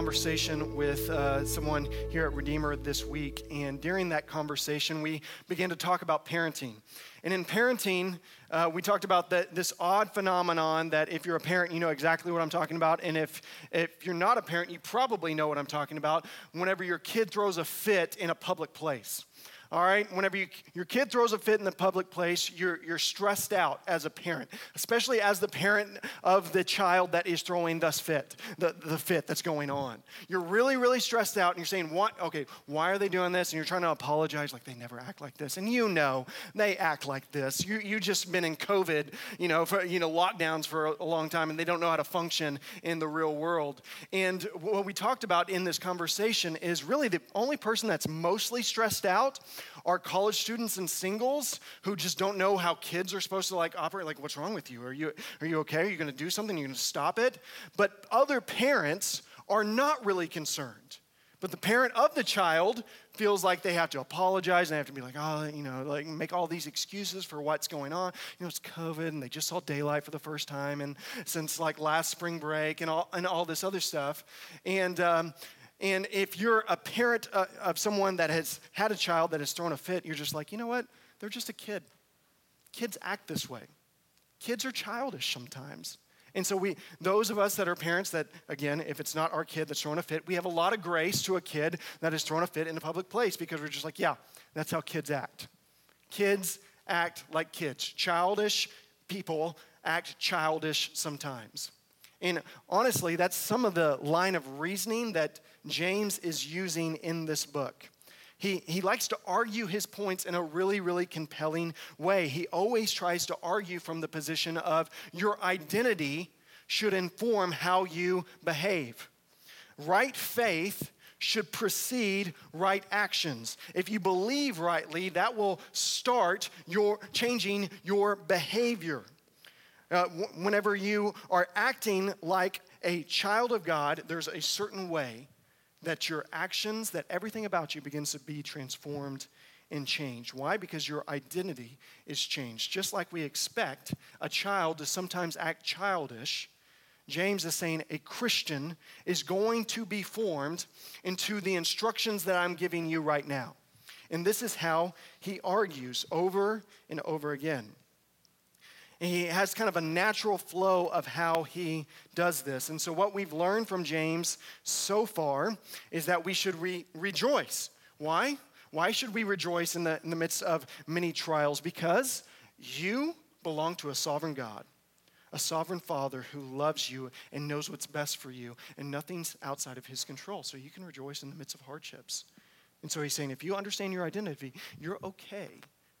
conversation with uh, someone here at Redeemer this week, and during that conversation, we began to talk about parenting. And in parenting, uh, we talked about this odd phenomenon that if you're a parent, you know exactly what I'm talking about. And if, if you're not a parent, you probably know what I'm talking about whenever your kid throws a fit in a public place all right? Whenever you, your kid throws a fit in the public place, you're, you're stressed out as a parent, especially as the parent of the child that is throwing this fit, the, the fit that's going on. You're really, really stressed out and you're saying, what, okay, why are they doing this? And you're trying to apologize like they never act like this. And you know they act like this. You, you just been in COVID, you know, for, you know, lockdowns for a, a long time and they don't know how to function in the real world. And what we talked about in this conversation is really the only person that's mostly stressed out are college students and singles who just don't know how kids are supposed to like operate. Like, what's wrong with you? Are you, are you okay? Are you going to do something? Are you going to stop it? But other parents are not really concerned. But the parent of the child feels like they have to apologize and they have to be like, oh, you know, like make all these excuses for what's going on. You know, it's COVID and they just saw daylight for the first time and since like last spring break and all, and all this other stuff. And, um, and if you're a parent uh, of someone that has had a child that has thrown a fit, you're just like, you know what? They're just a kid. Kids act this way. Kids are childish sometimes. And so we those of us that are parents that again, if it's not our kid that's throwing a fit, we have a lot of grace to a kid that has thrown a fit in a public place because we're just like, yeah, that's how kids act. Kids act like kids. Childish people act childish sometimes. And honestly, that's some of the line of reasoning that James is using in this book. He, he likes to argue his points in a really, really compelling way. He always tries to argue from the position of your identity should inform how you behave. Right faith should precede right actions. If you believe rightly, that will start your changing your behavior. Uh, whenever you are acting like a child of God, there's a certain way that your actions, that everything about you begins to be transformed and changed. Why? Because your identity is changed. Just like we expect a child to sometimes act childish, James is saying a Christian is going to be formed into the instructions that I'm giving you right now. And this is how he argues over and over again he has kind of a natural flow of how he does this. And so, what we've learned from James so far is that we should re- rejoice. Why? Why should we rejoice in the, in the midst of many trials? Because you belong to a sovereign God, a sovereign Father who loves you and knows what's best for you, and nothing's outside of his control. So, you can rejoice in the midst of hardships. And so, he's saying, if you understand your identity, you're okay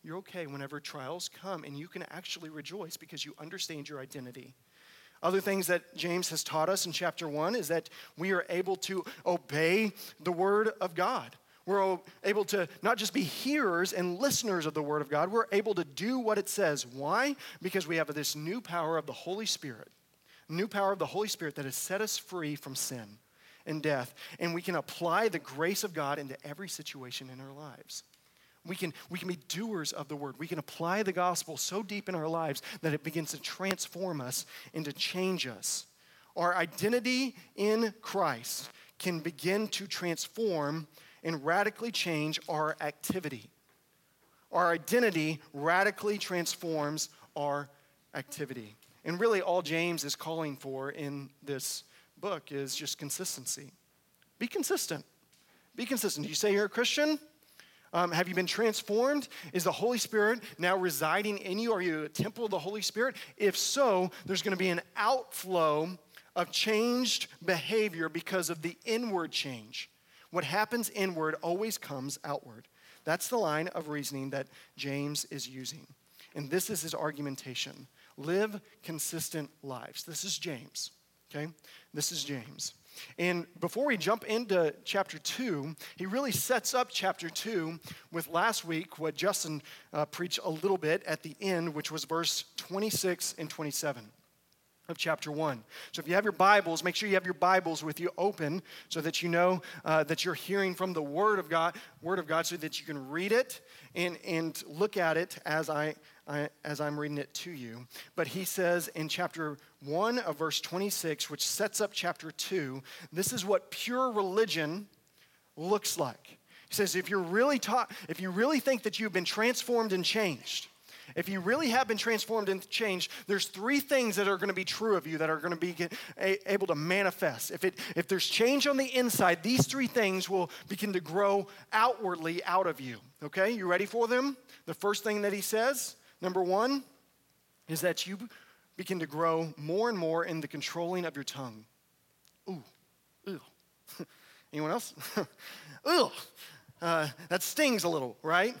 you're okay whenever trials come, and you can actually rejoice because you understand your identity. Other things that James has taught us in chapter one is that we are able to obey the word of God. We're able to not just be hearers and listeners of the word of God, we're able to do what it says. Why? Because we have this new power of the Holy Spirit, new power of the Holy Spirit that has set us free from sin and death. And we can apply the grace of God into every situation in our lives. We can, we can be doers of the word. We can apply the gospel so deep in our lives that it begins to transform us and to change us. Our identity in Christ can begin to transform and radically change our activity. Our identity radically transforms our activity. And really, all James is calling for in this book is just consistency. Be consistent. Be consistent. You say you're a Christian? Um, have you been transformed? Is the Holy Spirit now residing in you? Are you a temple of the Holy Spirit? If so, there's going to be an outflow of changed behavior because of the inward change. What happens inward always comes outward. That's the line of reasoning that James is using. And this is his argumentation live consistent lives. This is James, okay? This is James. And before we jump into chapter 2, he really sets up chapter 2 with last week what Justin uh, preached a little bit at the end, which was verse 26 and 27. Of chapter 1. So if you have your Bibles, make sure you have your Bibles with you open so that you know uh, that you're hearing from the Word of God, Word of God, so that you can read it and, and look at it as, I, I, as I'm reading it to you. But he says in chapter 1 of verse 26, which sets up chapter 2, this is what pure religion looks like. He says, if you're really taught, if you really think that you've been transformed and changed, if you really have been transformed and changed, there's three things that are going to be true of you that are going to be able to manifest. If, it, if there's change on the inside, these three things will begin to grow outwardly out of you. Okay, you ready for them? The first thing that he says, number one, is that you begin to grow more and more in the controlling of your tongue. Ooh, ew. Anyone else? Ugh. Uh, that stings a little, right?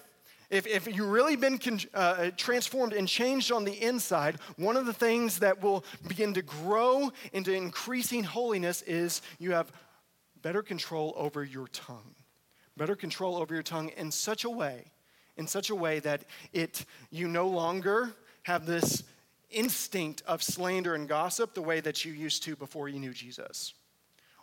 If, if you've really been con- uh, transformed and changed on the inside, one of the things that will begin to grow into increasing holiness is you have better control over your tongue. Better control over your tongue in such a way, in such a way that it you no longer have this instinct of slander and gossip the way that you used to before you knew Jesus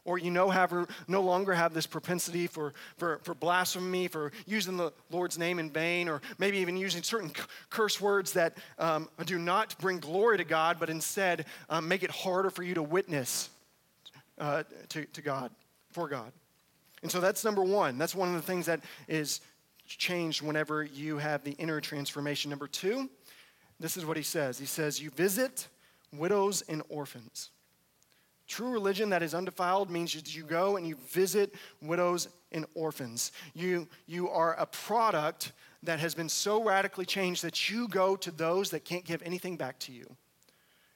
or you know have, no longer have this propensity for, for, for blasphemy, for using the Lord's name in vain, or maybe even using certain curse words that um, do not bring glory to God, but instead um, make it harder for you to witness uh, to, to God, for God. And so that's number one. That's one of the things that is changed whenever you have the inner transformation. Number two, this is what he says He says, You visit widows and orphans. True religion that is undefiled means that you go and you visit widows and orphans. You, you are a product that has been so radically changed that you go to those that can't give anything back to you.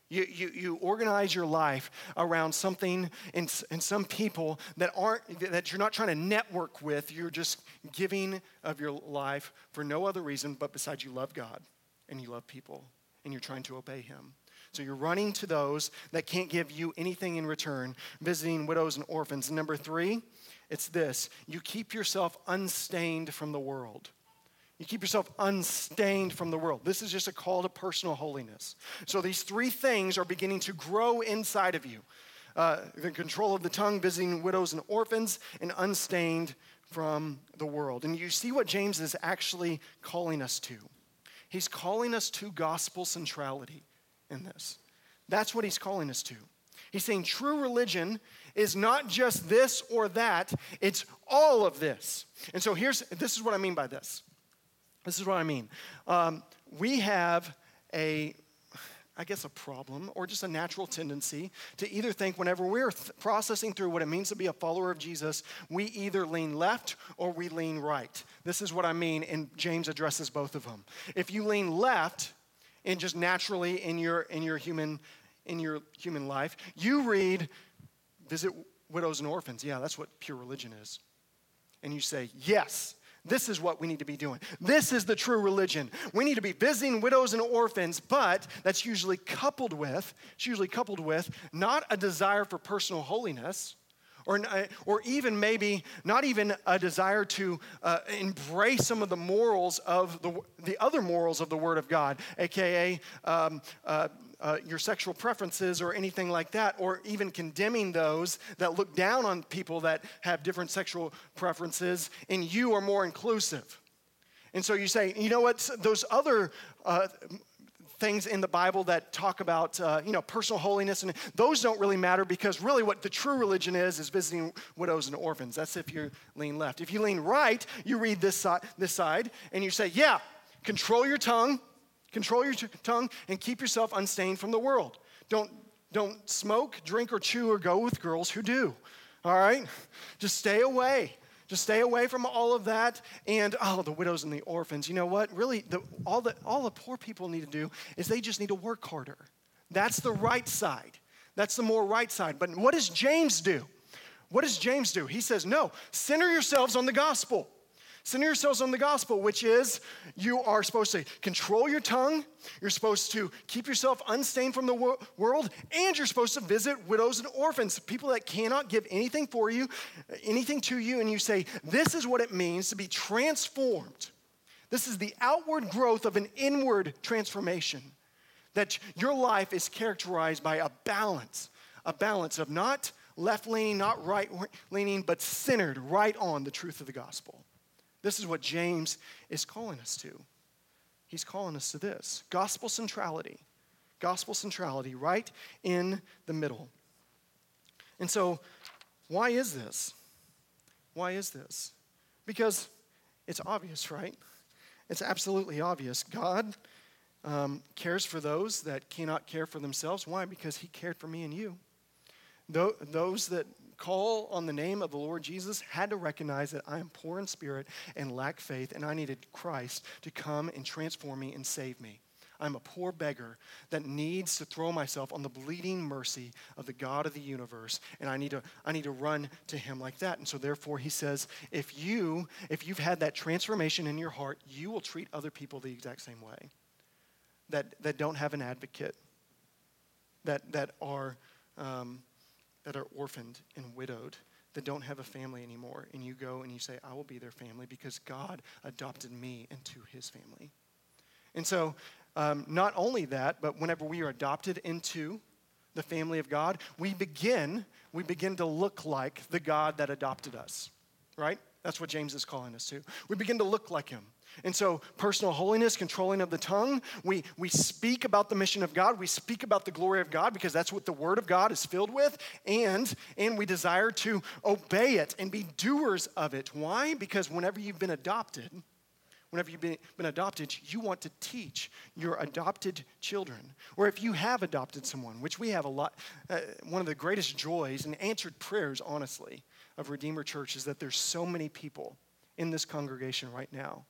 You, you, you organize your life around something and, and some people that aren't that you're not trying to network with. You're just giving of your life for no other reason but besides you love God and you love people and you're trying to obey Him. So you're running to those that can't give you anything in return, visiting widows and orphans. And number three, it's this you keep yourself unstained from the world. You keep yourself unstained from the world. This is just a call to personal holiness. So these three things are beginning to grow inside of you uh, the control of the tongue, visiting widows and orphans, and unstained from the world. And you see what James is actually calling us to. He's calling us to gospel centrality in this. That's what he's calling us to. He's saying true religion is not just this or that, it's all of this. And so here's this is what I mean by this. This is what I mean. Um, we have a, I guess, a problem or just a natural tendency to either think whenever we're th- processing through what it means to be a follower of Jesus, we either lean left or we lean right. This is what I mean, and James addresses both of them. If you lean left, and just naturally in your in your human in your human life you read visit widows and orphans yeah that's what pure religion is and you say yes this is what we need to be doing. This is the true religion. We need to be visiting widows and orphans, but that's usually coupled with, it's usually coupled with not a desire for personal holiness, or, uh, or even maybe not even a desire to uh, embrace some of the morals of the, the other morals of the Word of God, aka um, uh, uh, your sexual preferences or anything like that, or even condemning those that look down on people that have different sexual preferences, and you are more inclusive. And so you say, you know what, those other uh, things in the Bible that talk about, uh, you know, personal holiness, and those don't really matter because really what the true religion is is visiting widows and orphans. That's if you lean left. If you lean right, you read this side, this side, and you say, yeah, control your tongue, control your tongue, and keep yourself unstained from the world. Don't don't smoke, drink, or chew, or go with girls who do. All right, just stay away. Just stay away from all of that. And oh, the widows and the orphans. You know what? Really, the, all, the, all the poor people need to do is they just need to work harder. That's the right side. That's the more right side. But what does James do? What does James do? He says, no, center yourselves on the gospel. Center yourselves on the gospel, which is you are supposed to control your tongue, you're supposed to keep yourself unstained from the wor- world, and you're supposed to visit widows and orphans, people that cannot give anything for you, anything to you, and you say, This is what it means to be transformed. This is the outward growth of an inward transformation. That your life is characterized by a balance, a balance of not left leaning, not right leaning, but centered right on the truth of the gospel. This is what James is calling us to. He's calling us to this gospel centrality. Gospel centrality right in the middle. And so, why is this? Why is this? Because it's obvious, right? It's absolutely obvious. God um, cares for those that cannot care for themselves. Why? Because He cared for me and you. Those that call on the name of the Lord Jesus had to recognize that I am poor in spirit and lack faith, and I needed Christ to come and transform me and save me. I'm a poor beggar that needs to throw myself on the bleeding mercy of the God of the universe, and I need to, I need to run to him like that. And so therefore he says, if you, if you've had that transformation in your heart, you will treat other people the exact same way. That, that don't have an advocate, that, that are um, that are orphaned and widowed, that don't have a family anymore, and you go and you say, I will be their family because God adopted me into his family. And so, um, not only that, but whenever we are adopted into the family of God, we begin, we begin to look like the God that adopted us, right? That's what James is calling us to. We begin to look like him. And so, personal holiness, controlling of the tongue, we, we speak about the mission of God. We speak about the glory of God because that's what the Word of God is filled with. And, and we desire to obey it and be doers of it. Why? Because whenever you've been adopted, whenever you've been, been adopted, you want to teach your adopted children. Or if you have adopted someone, which we have a lot, uh, one of the greatest joys and answered prayers, honestly, of Redeemer Church is that there's so many people in this congregation right now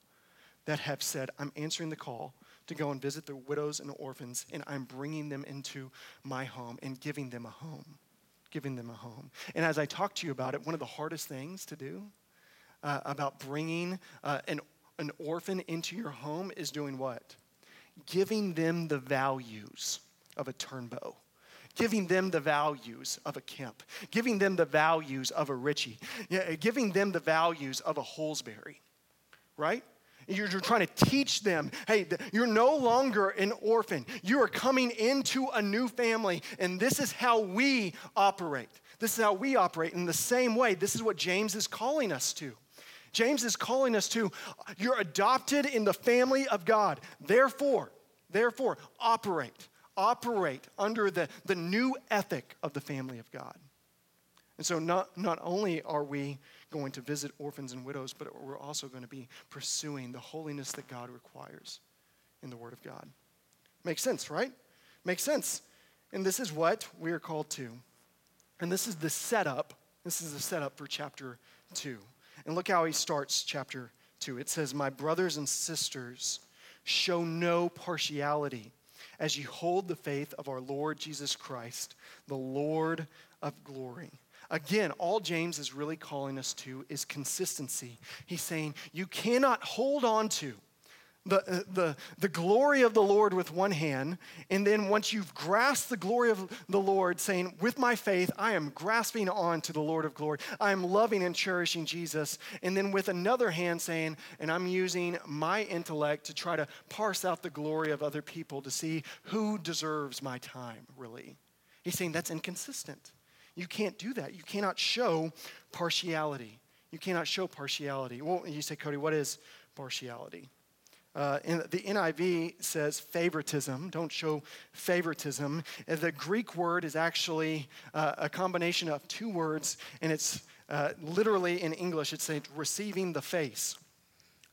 that have said, I'm answering the call to go and visit the widows and orphans, and I'm bringing them into my home and giving them a home. Giving them a home. And as I talk to you about it, one of the hardest things to do uh, about bringing uh, an, an orphan into your home is doing what? Giving them the values of a turnbow giving them the values of a Kemp, giving them the values of a Richie, giving them the values of a Holsbury, right? You're, trying to teach them hey, you're no longer an orphan. You are coming into a new family, and this is how we operate. This is how we operate in the same way. This is what James is calling us to. James is calling us to you're adopted in the family of God. Therefore, therefore, operate. Operate under the, the new ethic of the family of God. And so, not, not only are we going to visit orphans and widows, but we're also going to be pursuing the holiness that God requires in the Word of God. Makes sense, right? Makes sense. And this is what we are called to. And this is the setup. This is the setup for chapter 2. And look how he starts chapter 2. It says, My brothers and sisters, show no partiality as you hold the faith of our Lord Jesus Christ, the Lord of glory. Again, all James is really calling us to is consistency. He's saying you cannot hold on to the, uh, the, the glory of the Lord with one hand, and then once you've grasped the glory of the Lord, saying, With my faith, I am grasping on to the Lord of glory. I am loving and cherishing Jesus. And then with another hand, saying, And I'm using my intellect to try to parse out the glory of other people to see who deserves my time, really. He's saying that's inconsistent. You can't do that. You cannot show partiality. You cannot show partiality. Well, you say, Cody, what is partiality? Uh, the NIV says favoritism. Don't show favoritism. And the Greek word is actually uh, a combination of two words, and it's uh, literally in English, it's receiving the face.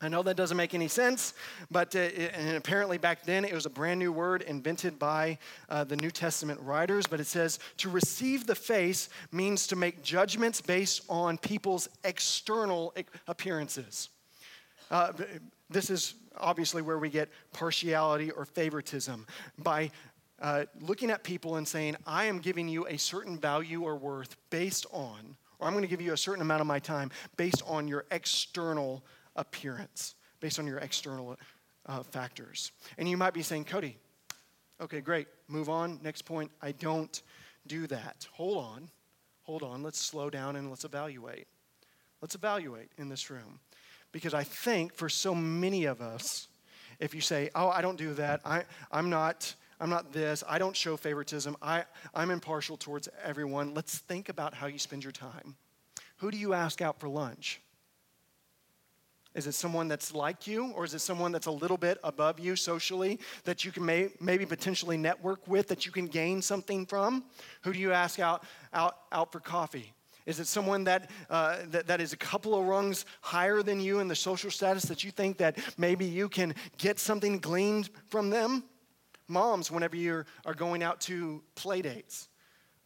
I know that doesn't make any sense, but uh, and apparently back then it was a brand new word invented by uh, the New Testament writers. But it says to receive the face means to make judgments based on people's external appearances. Uh, this is obviously where we get partiality or favoritism by uh, looking at people and saying, I am giving you a certain value or worth based on, or I'm going to give you a certain amount of my time based on your external based on your external uh, factors. And you might be saying, Cody, okay, great, move on. Next point, I don't do that. Hold on, hold on, let's slow down and let's evaluate. Let's evaluate in this room. Because I think for so many of us, if you say, oh, I don't do that, I, I'm not. I'm not this. I don't show favoritism. I, I'm impartial towards everyone. Let's think about how you spend your time. Who do you ask out for lunch? Is it someone that's like you, or is it someone that's a little bit above you socially that you can may, maybe potentially network with, that you can gain something from? Who do you ask out, out, out for coffee? Is it someone that, uh, that, that is a couple of rungs higher than you in the social status that you think that maybe you can get something gleaned from them? Moms, whenever you are going out to play dates,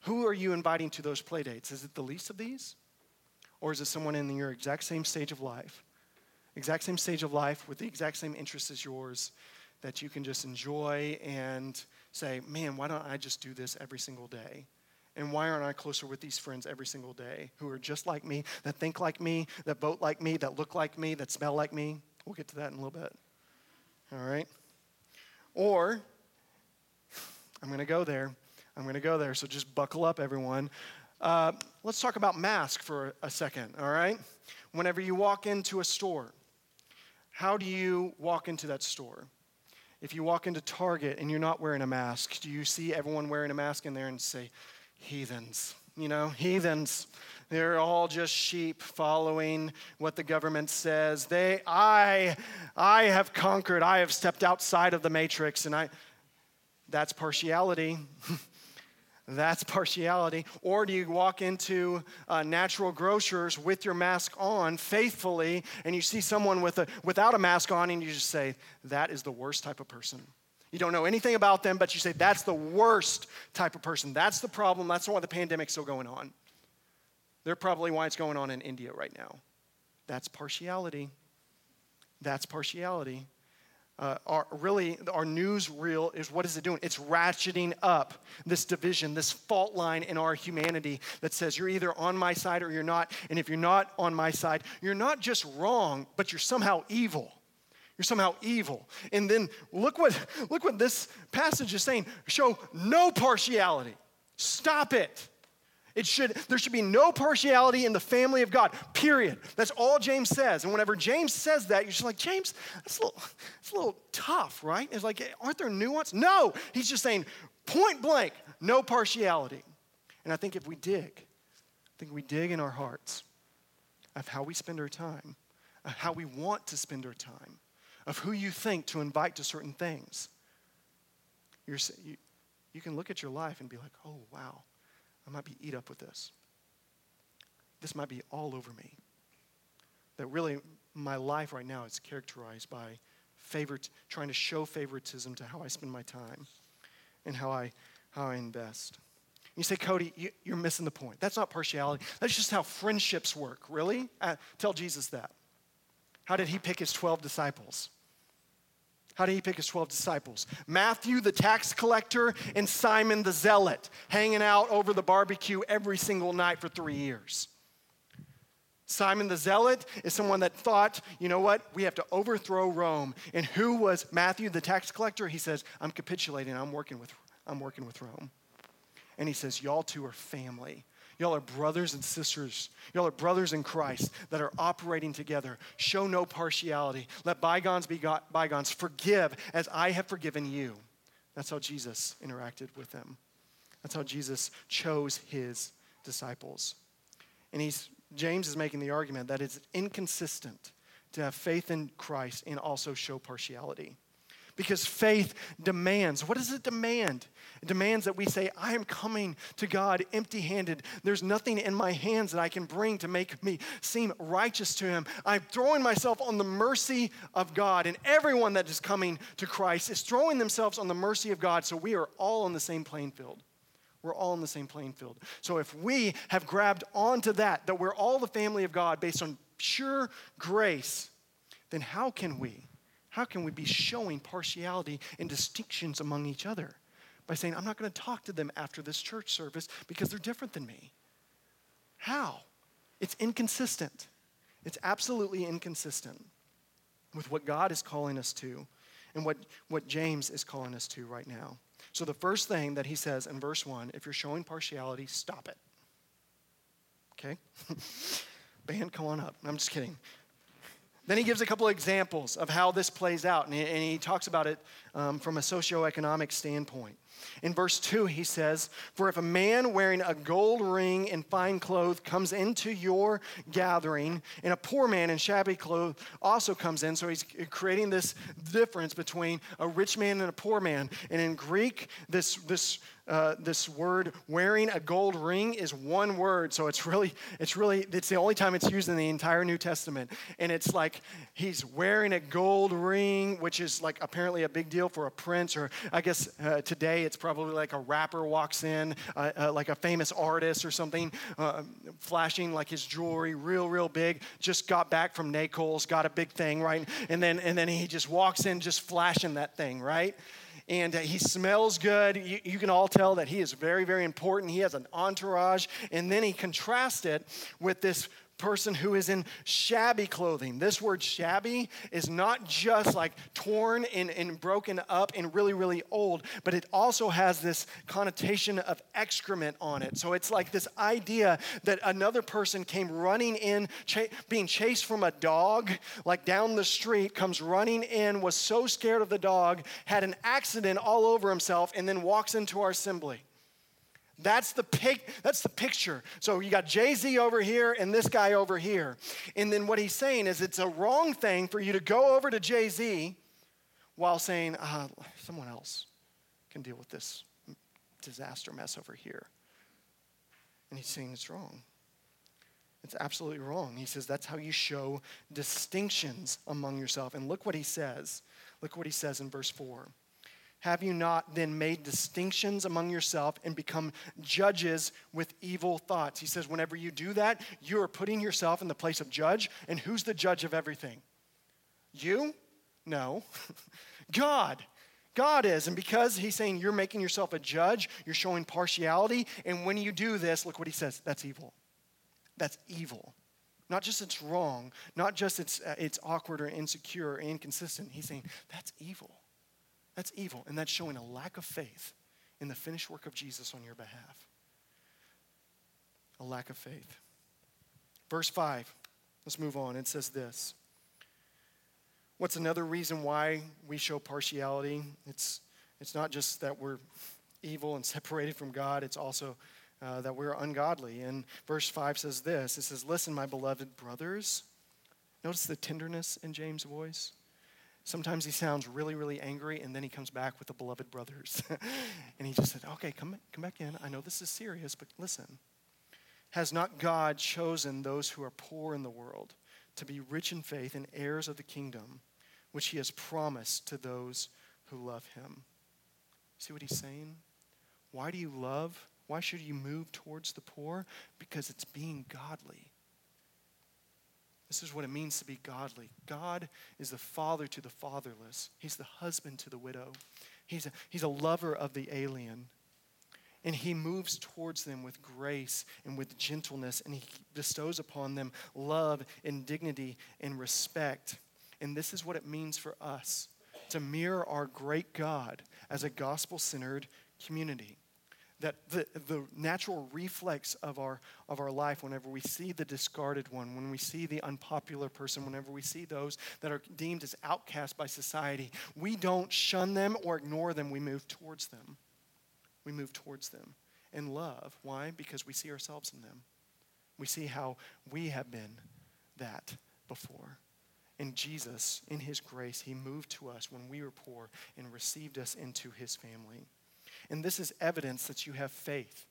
who are you inviting to those play dates? Is it the least of these? Or is it someone in your exact same stage of life, exact same stage of life with the exact same interests as yours that you can just enjoy and say, man, why don't I just do this every single day? And why aren't I closer with these friends every single day who are just like me, that think like me, that vote like me, that look like me, that smell like me? We'll get to that in a little bit. All right? Or I'm going to go there. I'm going to go there. So just buckle up, everyone. Uh, let's talk about mask for a second, all right? Whenever you walk into a store, how do you walk into that store? If you walk into Target and you're not wearing a mask, do you see everyone wearing a mask in there and say, heathens? You know, heathens. They're all just sheep following what the government says. They, I, I have conquered. I have stepped outside of the matrix, and I, that's partiality. That's partiality. Or do you walk into uh, natural grocers with your mask on faithfully and you see someone with a, without a mask on and you just say, that is the worst type of person? You don't know anything about them, but you say, that's the worst type of person. That's the problem. That's why the pandemic's still going on. They're probably why it's going on in India right now. That's partiality. That's partiality uh, our, really our news reel is what is it doing? It's ratcheting up this division, this fault line in our humanity that says you're either on my side or you're not. And if you're not on my side, you're not just wrong, but you're somehow evil. You're somehow evil. And then look what look what this passage is saying. Show no partiality. Stop it. It should, there should be no partiality in the family of God, period. That's all James says. And whenever James says that, you're just like, James, that's a little, that's a little tough, right? It's like, aren't there nuance? No, he's just saying point blank, no partiality. And I think if we dig, I think we dig in our hearts of how we spend our time, of how we want to spend our time, of who you think to invite to certain things, you're, you, you can look at your life and be like, oh, wow I might be eat up with this. This might be all over me. That really, my life right now is characterized by favorite, trying to show favoritism to how I spend my time and how I, how I invest. You say, Cody, you, are missing the point. That's not partiality. That's just how friendships work, really? Uh, tell Jesus that. How did he pick his 12 disciples? How did he pick his 12 disciples? Matthew, the tax collector, and Simon the zealot, hanging out over the barbecue every single night for three years. Simon the zealot is someone that thought, you know what, we have to overthrow Rome. And who was Matthew, the tax collector? He says, I'm capitulating, I'm working with, I'm working with Rome. And he says, Y'all two are family. Y'all are brothers and sisters. Y'all are brothers in Christ that are operating together. Show no partiality. Let bygones be bygones. Forgive as I have forgiven you. That's how Jesus interacted with them. That's how Jesus chose his disciples. And he's, James is making the argument that it's inconsistent to have faith in Christ and also show partiality because faith demands. What does it demand? It demands that we say, I am coming to God empty handed. There's nothing in my hands that I can bring to make me seem righteous to Him. I'm throwing myself on the mercy of God, and everyone that is coming to Christ is throwing themselves on the mercy of God, so we are all on the same playing field. We're all in the same playing field. So if we have grabbed onto that, that we're all the family of God based on pure grace, then how can we? How can we be showing partiality and distinctions among each other? By saying, I'm not going to talk to them after this church service because they're different than me. How? It's inconsistent. It's absolutely inconsistent with what God is calling us to and what, what James is calling us to right now. So, the first thing that he says in verse 1 if you're showing partiality, stop it. Okay? Band, come on up. I'm just kidding. Then he gives a couple of examples of how this plays out, and he, talks about it um, from a socioeconomic standpoint. In verse 2, he says, For if a man wearing a gold ring and fine clothes comes into your gathering, and a poor man in shabby clothes also comes in, so he's creating this difference between a rich man and a poor man. And in Greek, this, this uh, this word wearing a gold ring is one word so it's really it's really it's the only time it's used in the entire new testament and it's like he's wearing a gold ring which is like apparently a big deal for a prince or i guess uh, today it's probably like a rapper walks in uh, uh like a famous artist or something uh, flashing like his jewelry real real big just got back from Naples, got a big thing right and then and then he just walks in just flashing that thing right and uh, he smells good. You, you, can all tell that he is very, very important. He has an entourage. And then he contrasts it with this person who is in shabby clothing. This word shabby is not just like torn and, and broken up and really, really old, but it also has this connotation of excrement on it. So it's like this idea that another person came running in, ch- being chased from a dog, like down the street, comes running in, was so scared of the dog, had an accident all over himself, and then walks into our assembly. That's the pic, that's the picture. So you got Jay-Z over here and this guy over here. And then what he's saying is it's a wrong thing for you to go over to Jay-Z while saying, uh, someone else can deal with this disaster mess over here. And he's saying it's wrong. It's absolutely wrong. He says that's how you show distinctions among yourself. And look what he says. Look what he says in verse 4. Have you not then made distinctions among yourself and become judges with evil thoughts? He says, whenever you do that, you are putting yourself in the place of judge. And who's the judge of everything? You? No. God. God is. And because he's saying you're making yourself a judge, you're showing partiality. And when you do this, look what he says that's evil. That's evil. Not just it's wrong, not just it's, uh, it's awkward or insecure or inconsistent. He's saying that's evil. That's evil, and that's showing a lack of faith in the finished work of Jesus on your behalf. A lack of faith. Verse 5, let's move on. It says this. What's another reason why we show partiality? It's, it's not just that we're evil and separated from God, it's also uh, that we're ungodly. And verse 5 says this it says, Listen, my beloved brothers. Notice the tenderness in James' voice. Sometimes he sounds really, really angry, and then he comes back with the beloved brothers. and he just said, Okay, come, come back in. I know this is serious, but listen. Has not God chosen those who are poor in the world to be rich in faith and heirs of the kingdom, which he has promised to those who love him? See what he's saying? Why do you love? Why should you move towards the poor? Because it's being godly. This is what it means to be godly. God is the father to the fatherless, He's the husband to the widow, He's a, he's a lover of the alien. And he moves towards them with grace and with gentleness, and he bestows upon them love and dignity and respect. And this is what it means for us to mirror our great God as a gospel centered community that the, the natural reflex of our, of our life, whenever we see the discarded one, when we see the unpopular person, whenever we see those that are deemed as outcast by society, we don't shun them or ignore them. We move towards them. We move towards them in love. Why? Because we see ourselves in them. We see how we have been that before. And Jesus, in his grace, he moved to us when we were poor and received us into his family. And this is evidence that you have faith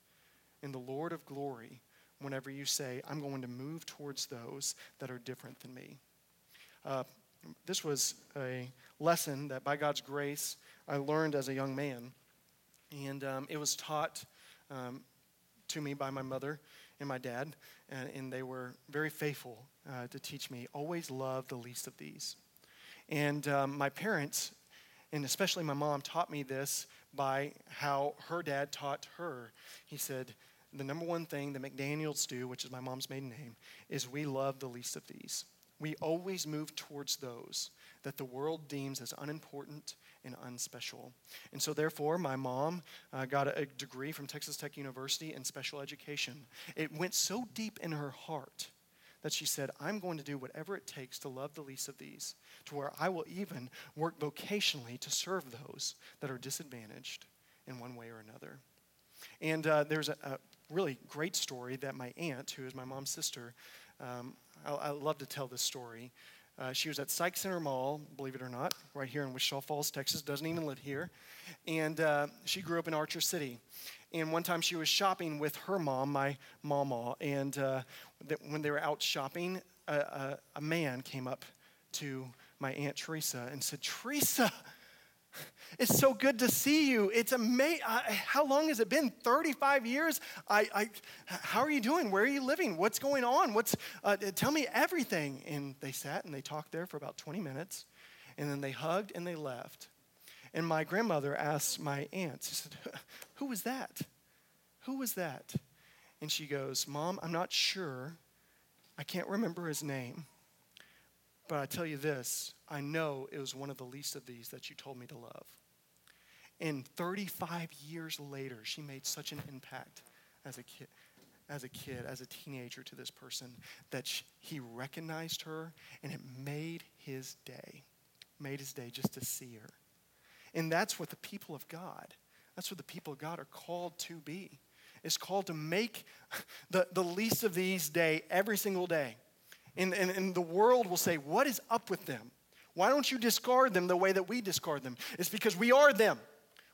in the Lord of glory whenever you say, I'm going to move towards those that are different than me. Uh, this was a lesson that, by God's grace, I learned as a young man. And um, it was taught um, to me by my mother and my dad, and, and they were very faithful uh, to teach me always love the least of these. And um, my parents, and especially my mom, taught me this by how her dad taught her. He said, The number one thing that McDaniels do, which is my mom's maiden name, is we love the least of these. We always move towards those that the world deems as unimportant and unspecial. And so, therefore, my mom uh, got a degree from Texas Tech University in special education. It went so deep in her heart that she said, I'm going to do whatever it takes to love the least of these, to where I will even work vocationally to serve those that are disadvantaged in one way or another. And uh, there's a, a, really great story that my aunt, who is my mom's sister, um, I, I, love to tell this story. Uh, she was at Sikes Senter Mall, believe it or not, right here in Wichita Falls, Texas, doesn't even live here. And uh, she grew up in Archer City. And one time she was shopping with her mom, my mama, and uh, when they were out shopping, a, a, a man came up to my Aunt Teresa and said, Teresa, it's so good to see you. It's amazing. How long has it been? 35 years? I, I, how are you doing? Where are you living? What's going on? What's, uh, tell me everything. And they sat and they talked there for about 20 minutes. And then they hugged and they left. And my grandmother asked my aunt, she said, Who was that? Who was that? And she goes, Mom, I'm not sure. I can't remember his name. But I tell you this I know it was one of the least of these that you told me to love. And 35 years later, she made such an impact as a kid, as a kid, as a teenager to this person that she, he recognized her and it made his day, made his day just to see her. And that's what the people of God, that's what the people of God are called to be. Is called to make the, the least of these day every single day. And, and, and the world will say, What is up with them? Why don't you discard them the way that we discard them? It's because we are them.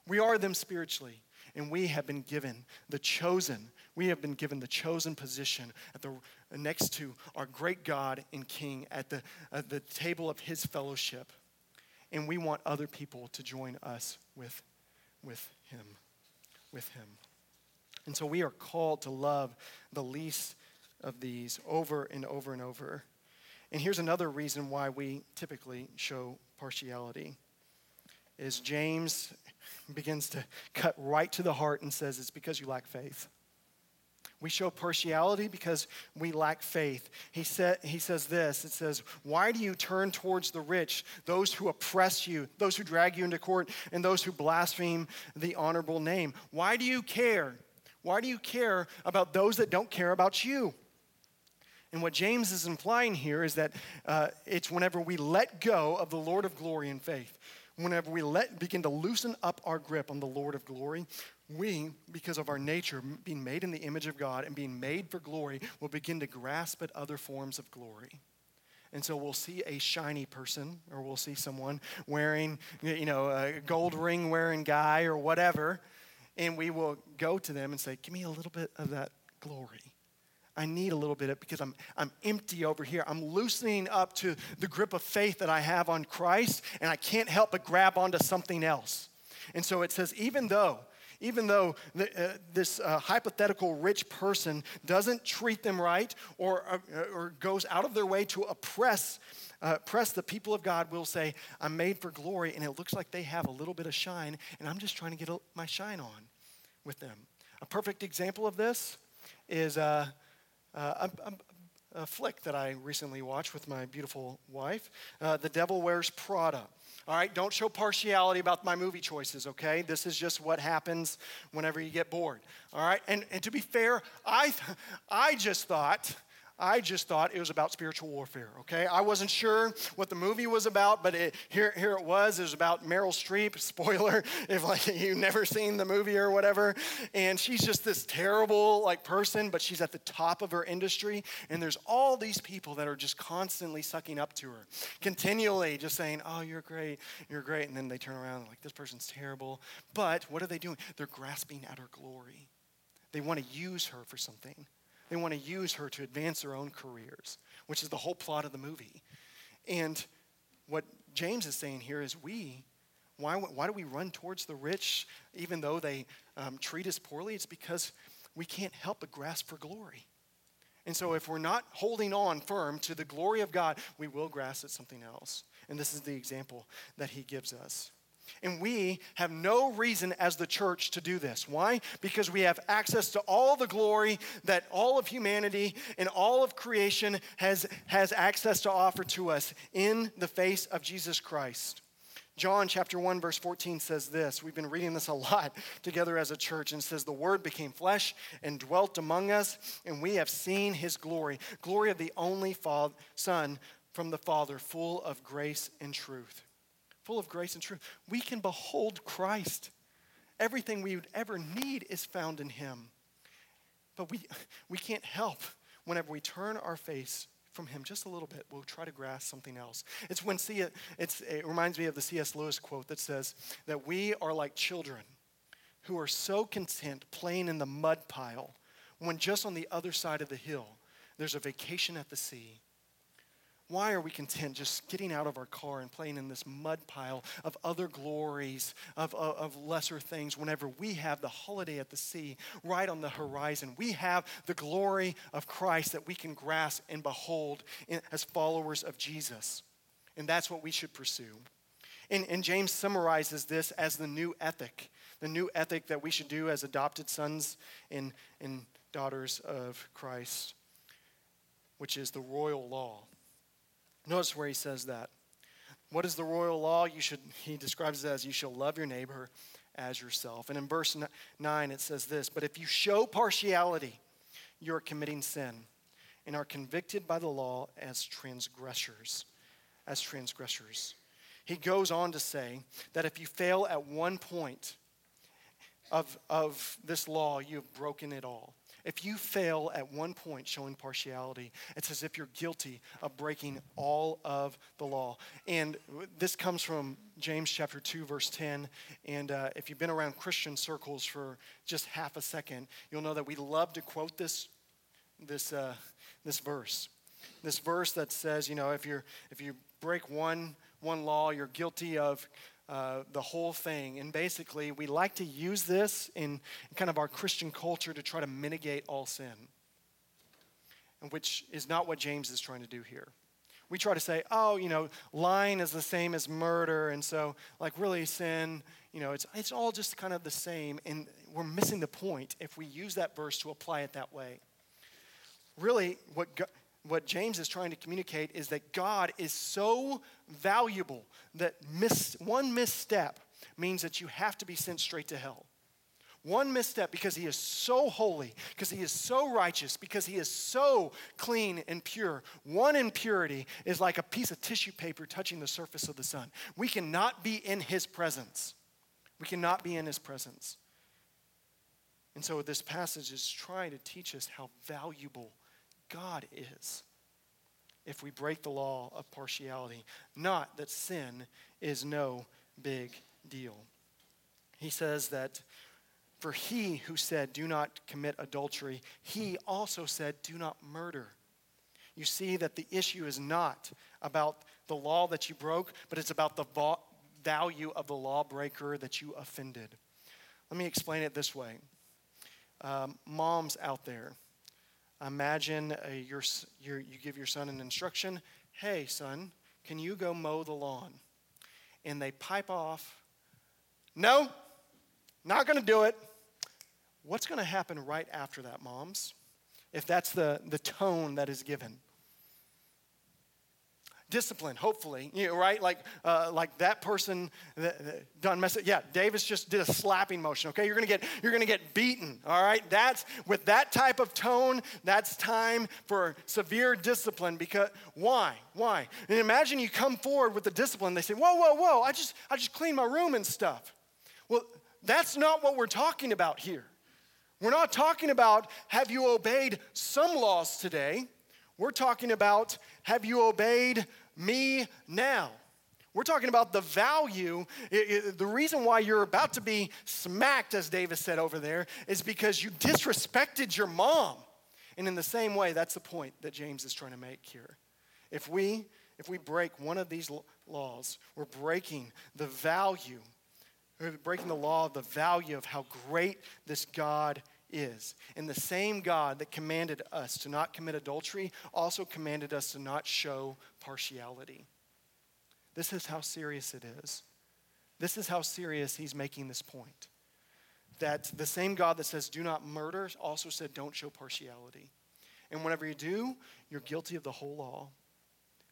We are them spiritually. And we have been given the chosen, we have been given the chosen position at the, next to our great God and King at the, at the table of his fellowship and we want other people to join us with, with him with him. And so we are called to love the least of these over and over and over. And here's another reason why we typically show partiality is james begins to cut right to the heart and says it's because you lack faith we show partiality because we lack faith. He, said, he says this it says, Why do you turn towards the rich, those who oppress you, those who drag you into court, and those who blaspheme the honorable name? Why do you care? Why do you care about those that don't care about you? And what James is implying here is that uh, it's whenever we let go of the Lord of glory in faith, whenever we let begin to loosen up our grip on the Lord of glory, we, because of our nature, being made in the image of God and being made for glory, will begin to grasp at other forms of glory. And so we'll see a shiny person, or we'll see someone wearing, you know, a gold ring wearing guy or whatever, and we will go to them and say, Give me a little bit of that glory. I need a little bit of because I'm, I'm empty over here. I'm loosening up to the grip of faith that I have on Christ, and I can't help but grab onto something else. And so it says, even though even though the, uh, this uh, hypothetical rich person doesn't treat them right or, uh, or goes out of their way to oppress, uh, oppress the people of God, will say, I'm made for glory, and it looks like they have a little bit of shine, and I'm just trying to get a, my shine on with them. A perfect example of this is uh, uh, a, a, a, flick that I recently watched with my beautiful wife The Devil Wears Prada. All right, don't show partiality about my movie choices, okay? This is just what happens whenever you get bored. All right, and, and to be fair, I, I just thought I just thought it was about spiritual warfare, okay? I wasn't sure what the movie was about, but it, here, here it was. It was about Meryl Streep, spoiler, if like you've never seen the movie or whatever. And she's just this terrible like person, but she's at the top of her industry. And there's all these people that are just constantly sucking up to her, continually just saying, oh, you're great, you're great. And then they turn around like, this person's terrible. But what are they doing? They're grasping at her glory. They want to use her for something. They want to use her to advance their own careers, which is the whole plot of the movie. And what James is saying here is we, why, why do we run towards the rich even though they um, treat us poorly? It's because we can't help but grasp for glory. And so, if we're not holding on firm to the glory of God, we will grasp at something else. And this is the example that he gives us. And we have no reason as the church to do this. Why? Because we have access to all the glory that all of humanity and all of creation has, has access to offer to us in the face of Jesus Christ. John chapter 1 verse 14 says this. We've been reading this a lot together as a church and says the word became flesh and dwelt among us and we have seen his glory, glory of the only son from the Father, full of grace and truth. Full of grace and truth. We can behold Christ. Everything we would ever need is found in him. But we, we can't help whenever we turn our face from him just a little bit, we'll try to grasp something else. It's when C, it's, it reminds me of the C.S. Lewis quote that says that we are like children who are so content playing in the mud pile when just on the other side of the hill there's a vacation at the sea why are we content just getting out of our car and playing in this mud pile of other glories, of, of, of, lesser things, whenever we have the holiday at the sea right on the horizon? We have the glory of Christ that we can grasp and behold in, as followers of Jesus. And that's what we should pursue. And, and James summarizes this as the new ethic, the new ethic that we should do as adopted sons and, and daughters of Christ, which is the royal law. Notice where he says that. What is the royal law? You should, he describes it as you shall love your neighbor as yourself. And in verse 9, it says this But if you show partiality, you are committing sin and are convicted by the law as transgressors. As transgressors. He goes on to say that if you fail at one point of, of this law, you have broken it all. If you fail at one point showing partiality, it's as if you're guilty of breaking all of the law. And this comes from James chapter 2, verse 10. And uh, if you've been around Christian circles for just half a second, you'll know that we love to quote this, this, uh, this verse. This verse that says, you know, if, you're, if you break one, one law, you're guilty of uh, the whole thing. And basically, we like to use this in kind of our Christian culture to try to mitigate all sin, and which is not what James is trying to do here. We try to say, oh, you know, lying is the same as murder, and so, like, really, sin, you know, it's, it's all just kind of the same, and we're missing the point if we use that verse to apply it that way. Really, what God, what James is trying to communicate is that God is so valuable that one misstep means that you have to be sent straight to hell. One misstep because he is so holy, because he is so righteous, because he is so clean and pure. One impurity is like a piece of tissue paper touching the surface of the sun. We cannot be in his presence. We cannot be in his presence. And so this passage is trying to teach us how valuable God is if we break the law of partiality. Not that sin is no big deal. He says that for he who said, Do not commit adultery, he also said, Do not murder. You see that the issue is not about the law that you broke, but it's about the value of the lawbreaker that you offended. Let me explain it this way. Um, moms out there, Imagine uh, your, your, you give your son an instruction hey, son, can you go mow the lawn? And they pipe off, no, not going to do it. What's going to happen right after that, moms? If that's the, the tone that is given discipline, hopefully, you know, right? Like, uh, like that person that, that done mess. Yeah, Davis just did a slapping motion. Okay, you're gonna get you're gonna get beaten. All right, that's with that type of tone. That's time for severe discipline. Because why? Why? And imagine you come forward with the discipline. They say, whoa, whoa, whoa! I just I just cleaned my room and stuff. Well, that's not what we're talking about here. We're not talking about have you obeyed some laws today. We're talking about have you obeyed me now? We're talking about the value. The reason why you're about to be smacked, as Davis said over there, is because you disrespected your mom. And in the same way, that's the point that James is trying to make here. If we, if we break one of these laws, we're breaking the value, we're breaking the law of the value of how great this God is. And the same God that commanded us to not commit adultery also commanded us to not show partiality. This is how serious it is. This is how serious he's making this point. That the same God that says, do not murder, also said, don't show partiality. And whenever you do, you're guilty of the whole law.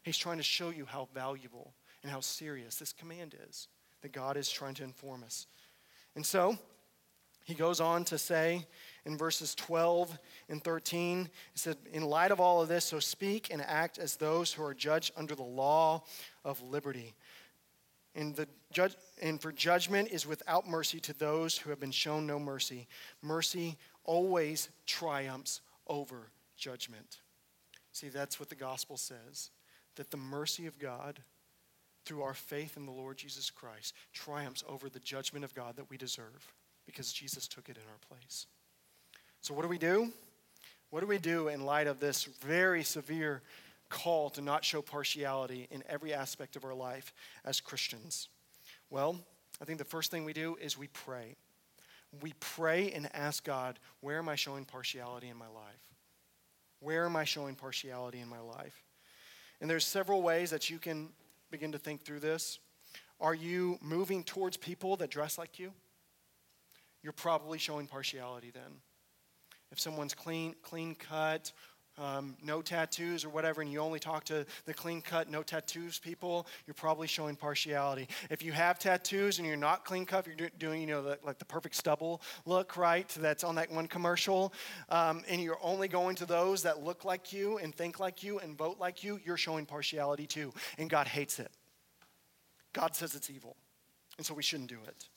He's trying to show you how valuable and how serious this command is. that God is trying to inform us. And so, he goes on to say in verses 12 and 13, he said, In light of all of this, so speak and act as those who are judged under the law of liberty. And, the judge, and for judgment is without mercy to those who have been shown no mercy. Mercy always triumphs over judgment. See, that's what the gospel says that the mercy of God through our faith in the Lord Jesus Christ triumphs over the judgment of God that we deserve because Jesus took it in our place. So, what do we do? What do we do in light of this very severe call to not show partiality in every aspect of our life as Christians? Well, I think the first thing we do is we pray. We pray and ask God, where am I showing partiality in my life? Where am I showing partiality in my life? And there's several ways that you can begin to think through this. Are you moving towards people that dress like you? You're probably showing partiality then. If someone's clean, clean cut, um, no tattoos or whatever, and you only talk to the clean cut, no tattoos people, you're probably showing partiality. If you have tattoos and you're not clean cut, you're doing, you know, the, like the perfect stubble look, right? That's on that one commercial, um, and you're only going to those that look like you and think like you and vote like you, you're showing partiality too, and God hates it. God says it's evil, and so we shouldn't do it.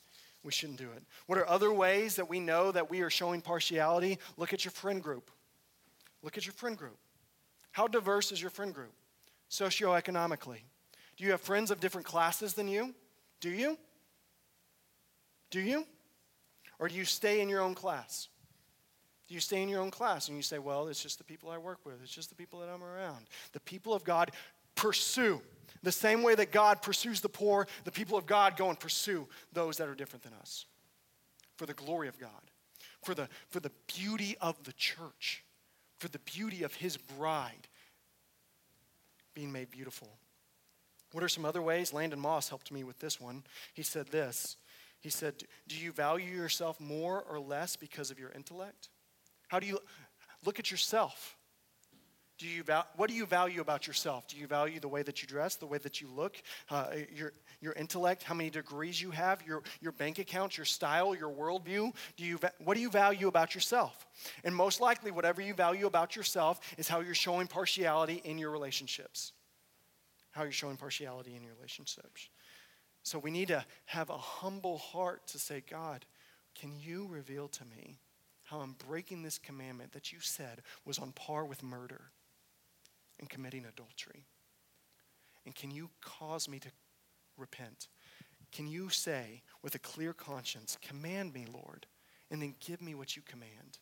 We shouldn't do it. What are other ways that we know that we are showing partiality? Look at your friend group. Look at your friend group. How diverse is your friend group socioeconomically? Do you have friends of different classes than you? Do you? Do you? Or do you stay in your own class? Do you stay in your own class and you say, well, it's just the people I work with, it's just the people that I'm around? The people of God pursue. The same way that God pursues the poor, the people of God go and pursue those that are different than us for the glory of God, for the, for the beauty of the church for the beauty of his bride being made beautiful. What are some other ways? Landon Moss helped me with this one. He said this He said, Do you value yourself more or less because of your intellect? How do you look at yourself? Do you what do you value about yourself? Do you value the way that you dress, the way that you look, uh, your, your intellect, how many degrees you have, your, your bank account, your style, your worldview? Do you, what do you value about yourself? And most likely, whatever you value about yourself is how you're showing partiality in your relationships. How you're showing partiality in your relationships. So we need to have a humble heart to say, God, can you reveal to me how I'm breaking this commandment that you said was on par with murder? And committing adultery? And can you cause me to repent? Can you say with a clear conscience, Command me, Lord, and then give me what you command?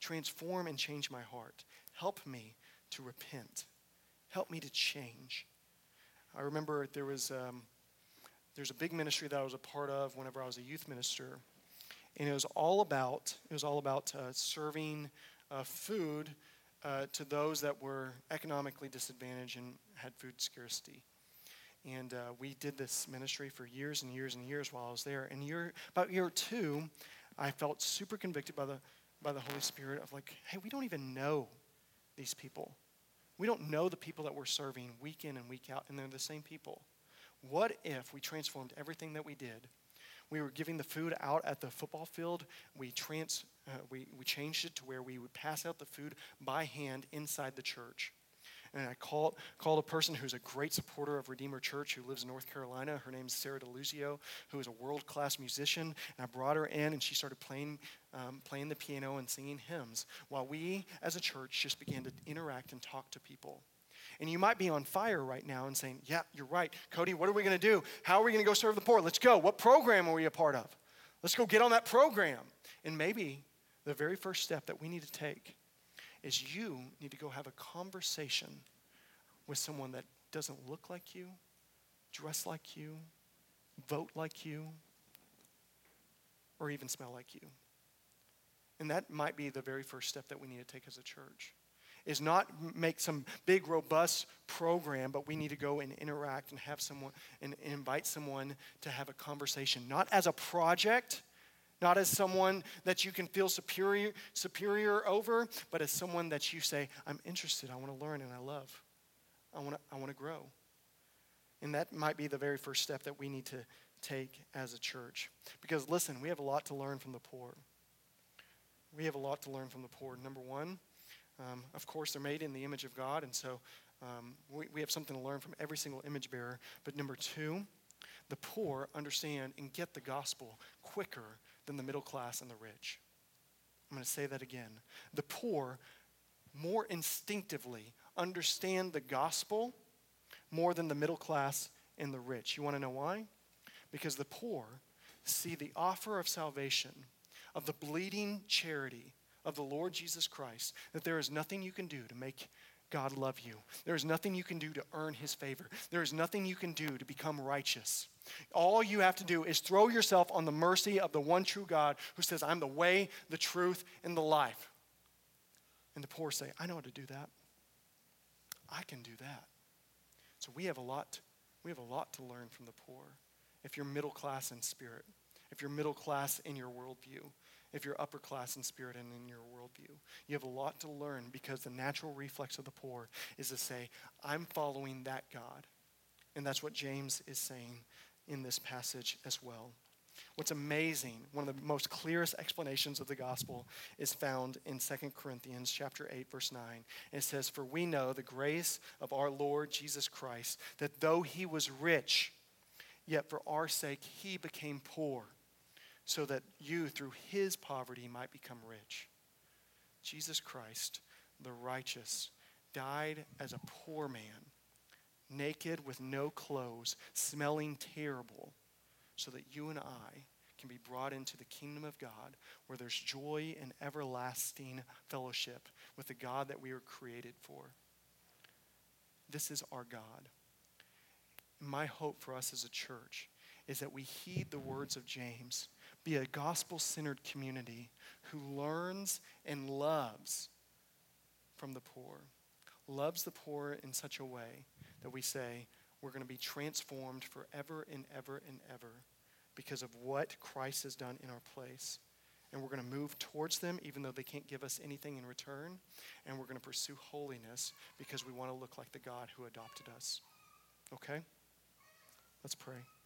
Transform and change my heart. Help me to repent. Help me to change. I remember there was um, there's a big ministry that I was a part of whenever I was a youth minister, and it was all about it was all about uh, serving uh, food uh, to those that were economically disadvantaged and had food scarcity. And uh, we did this ministry for years and years and years while I was there. And year, about year two, I felt super convicted by the, by the Holy Spirit of like, hey, we don't even know these people. We don't know the people that we're serving week in and week out, and they're the same people. What if we transformed everything that we did we were giving the food out at the football field. We, trans, uh, we, we changed it to where we would pass out the food by hand inside the church. And I called, called a person who's a great supporter of Redeemer Church who lives in North Carolina. Her name is Sarah DeLuzio, who is a world class musician. And I brought her in, and she started playing, um, playing the piano and singing hymns while we, as a church, just began to interact and talk to people. And you might be on fire right now and saying, Yeah, you're right. Cody, what are we going to do? How are we going to go serve the poor? Let's go. What program are we a part of? Let's go get on that program. And maybe the very first step that we need to take is you need to go have a conversation with someone that doesn't look like you, dress like you, vote like you, or even smell like you. And that might be the very first step that we need to take as a church is not make some big, robust program, but we need to go and interact and have someone and, invite someone to have a conversation, not as a project, not as someone that you can feel superior, superior over, but as someone that you say, I'm interested, I want to learn, and I love. I want to, I want to grow. And that might be the very first step that we need to take as a church. Because listen, we have a lot to learn from the poor. We have a lot to learn from the poor. Number one, um, of course, they're made in the image of God, and so um, we, we have something to learn from every single image bearer. But number two, the poor understand and get the gospel quicker than the middle class and the rich. I'm going to say that again. The poor more instinctively understand the gospel more than the middle class and the rich. You want to know why? Because the poor see the offer of salvation, of the bleeding charity of the Lord Jesus Christ, that there is nothing you can do to make God love you. There is nothing you can do to earn his favor. There is nothing you can do to become righteous. All you have to do is throw yourself on the mercy of the one true God who says, I'm the way, the truth, and the life. And the poor say, I know how to do that. I can do that. So we have a lot, we have a lot to learn from the poor. If you're middle class in spirit, if you're middle class in your worldview, if you're upper class in spirit and in your worldview. You have a lot to learn because the natural reflex of the poor is to say, I'm following that God. And that's what James is saying in this passage as well. What's amazing, one of the most clearest explanations of the gospel is found in 2 Corinthians chapter 8 verse 9. It says, "For we know the grace of our Lord Jesus Christ, that though he was rich, yet for our sake he became poor, so that you through his poverty might become rich." Jesus Christ, the righteous, died as a poor man, naked with no clothes, smelling terrible so that you and I can be brought into the kingdom of God where there's joy and everlasting fellowship with the God that we were created for. This is our God. My hope for us as a church is that we heed the words of James, be a gospel centered community who learns and loves from the poor, loves the poor in such a way that we say, we're going to be transformed forever and ever and ever because of what Christ has done in our place. And we're going to move towards them even though they can't give us anything in return. And we're going to pursue holiness because we want to look like the God who adopted us. Okay? Let's pray.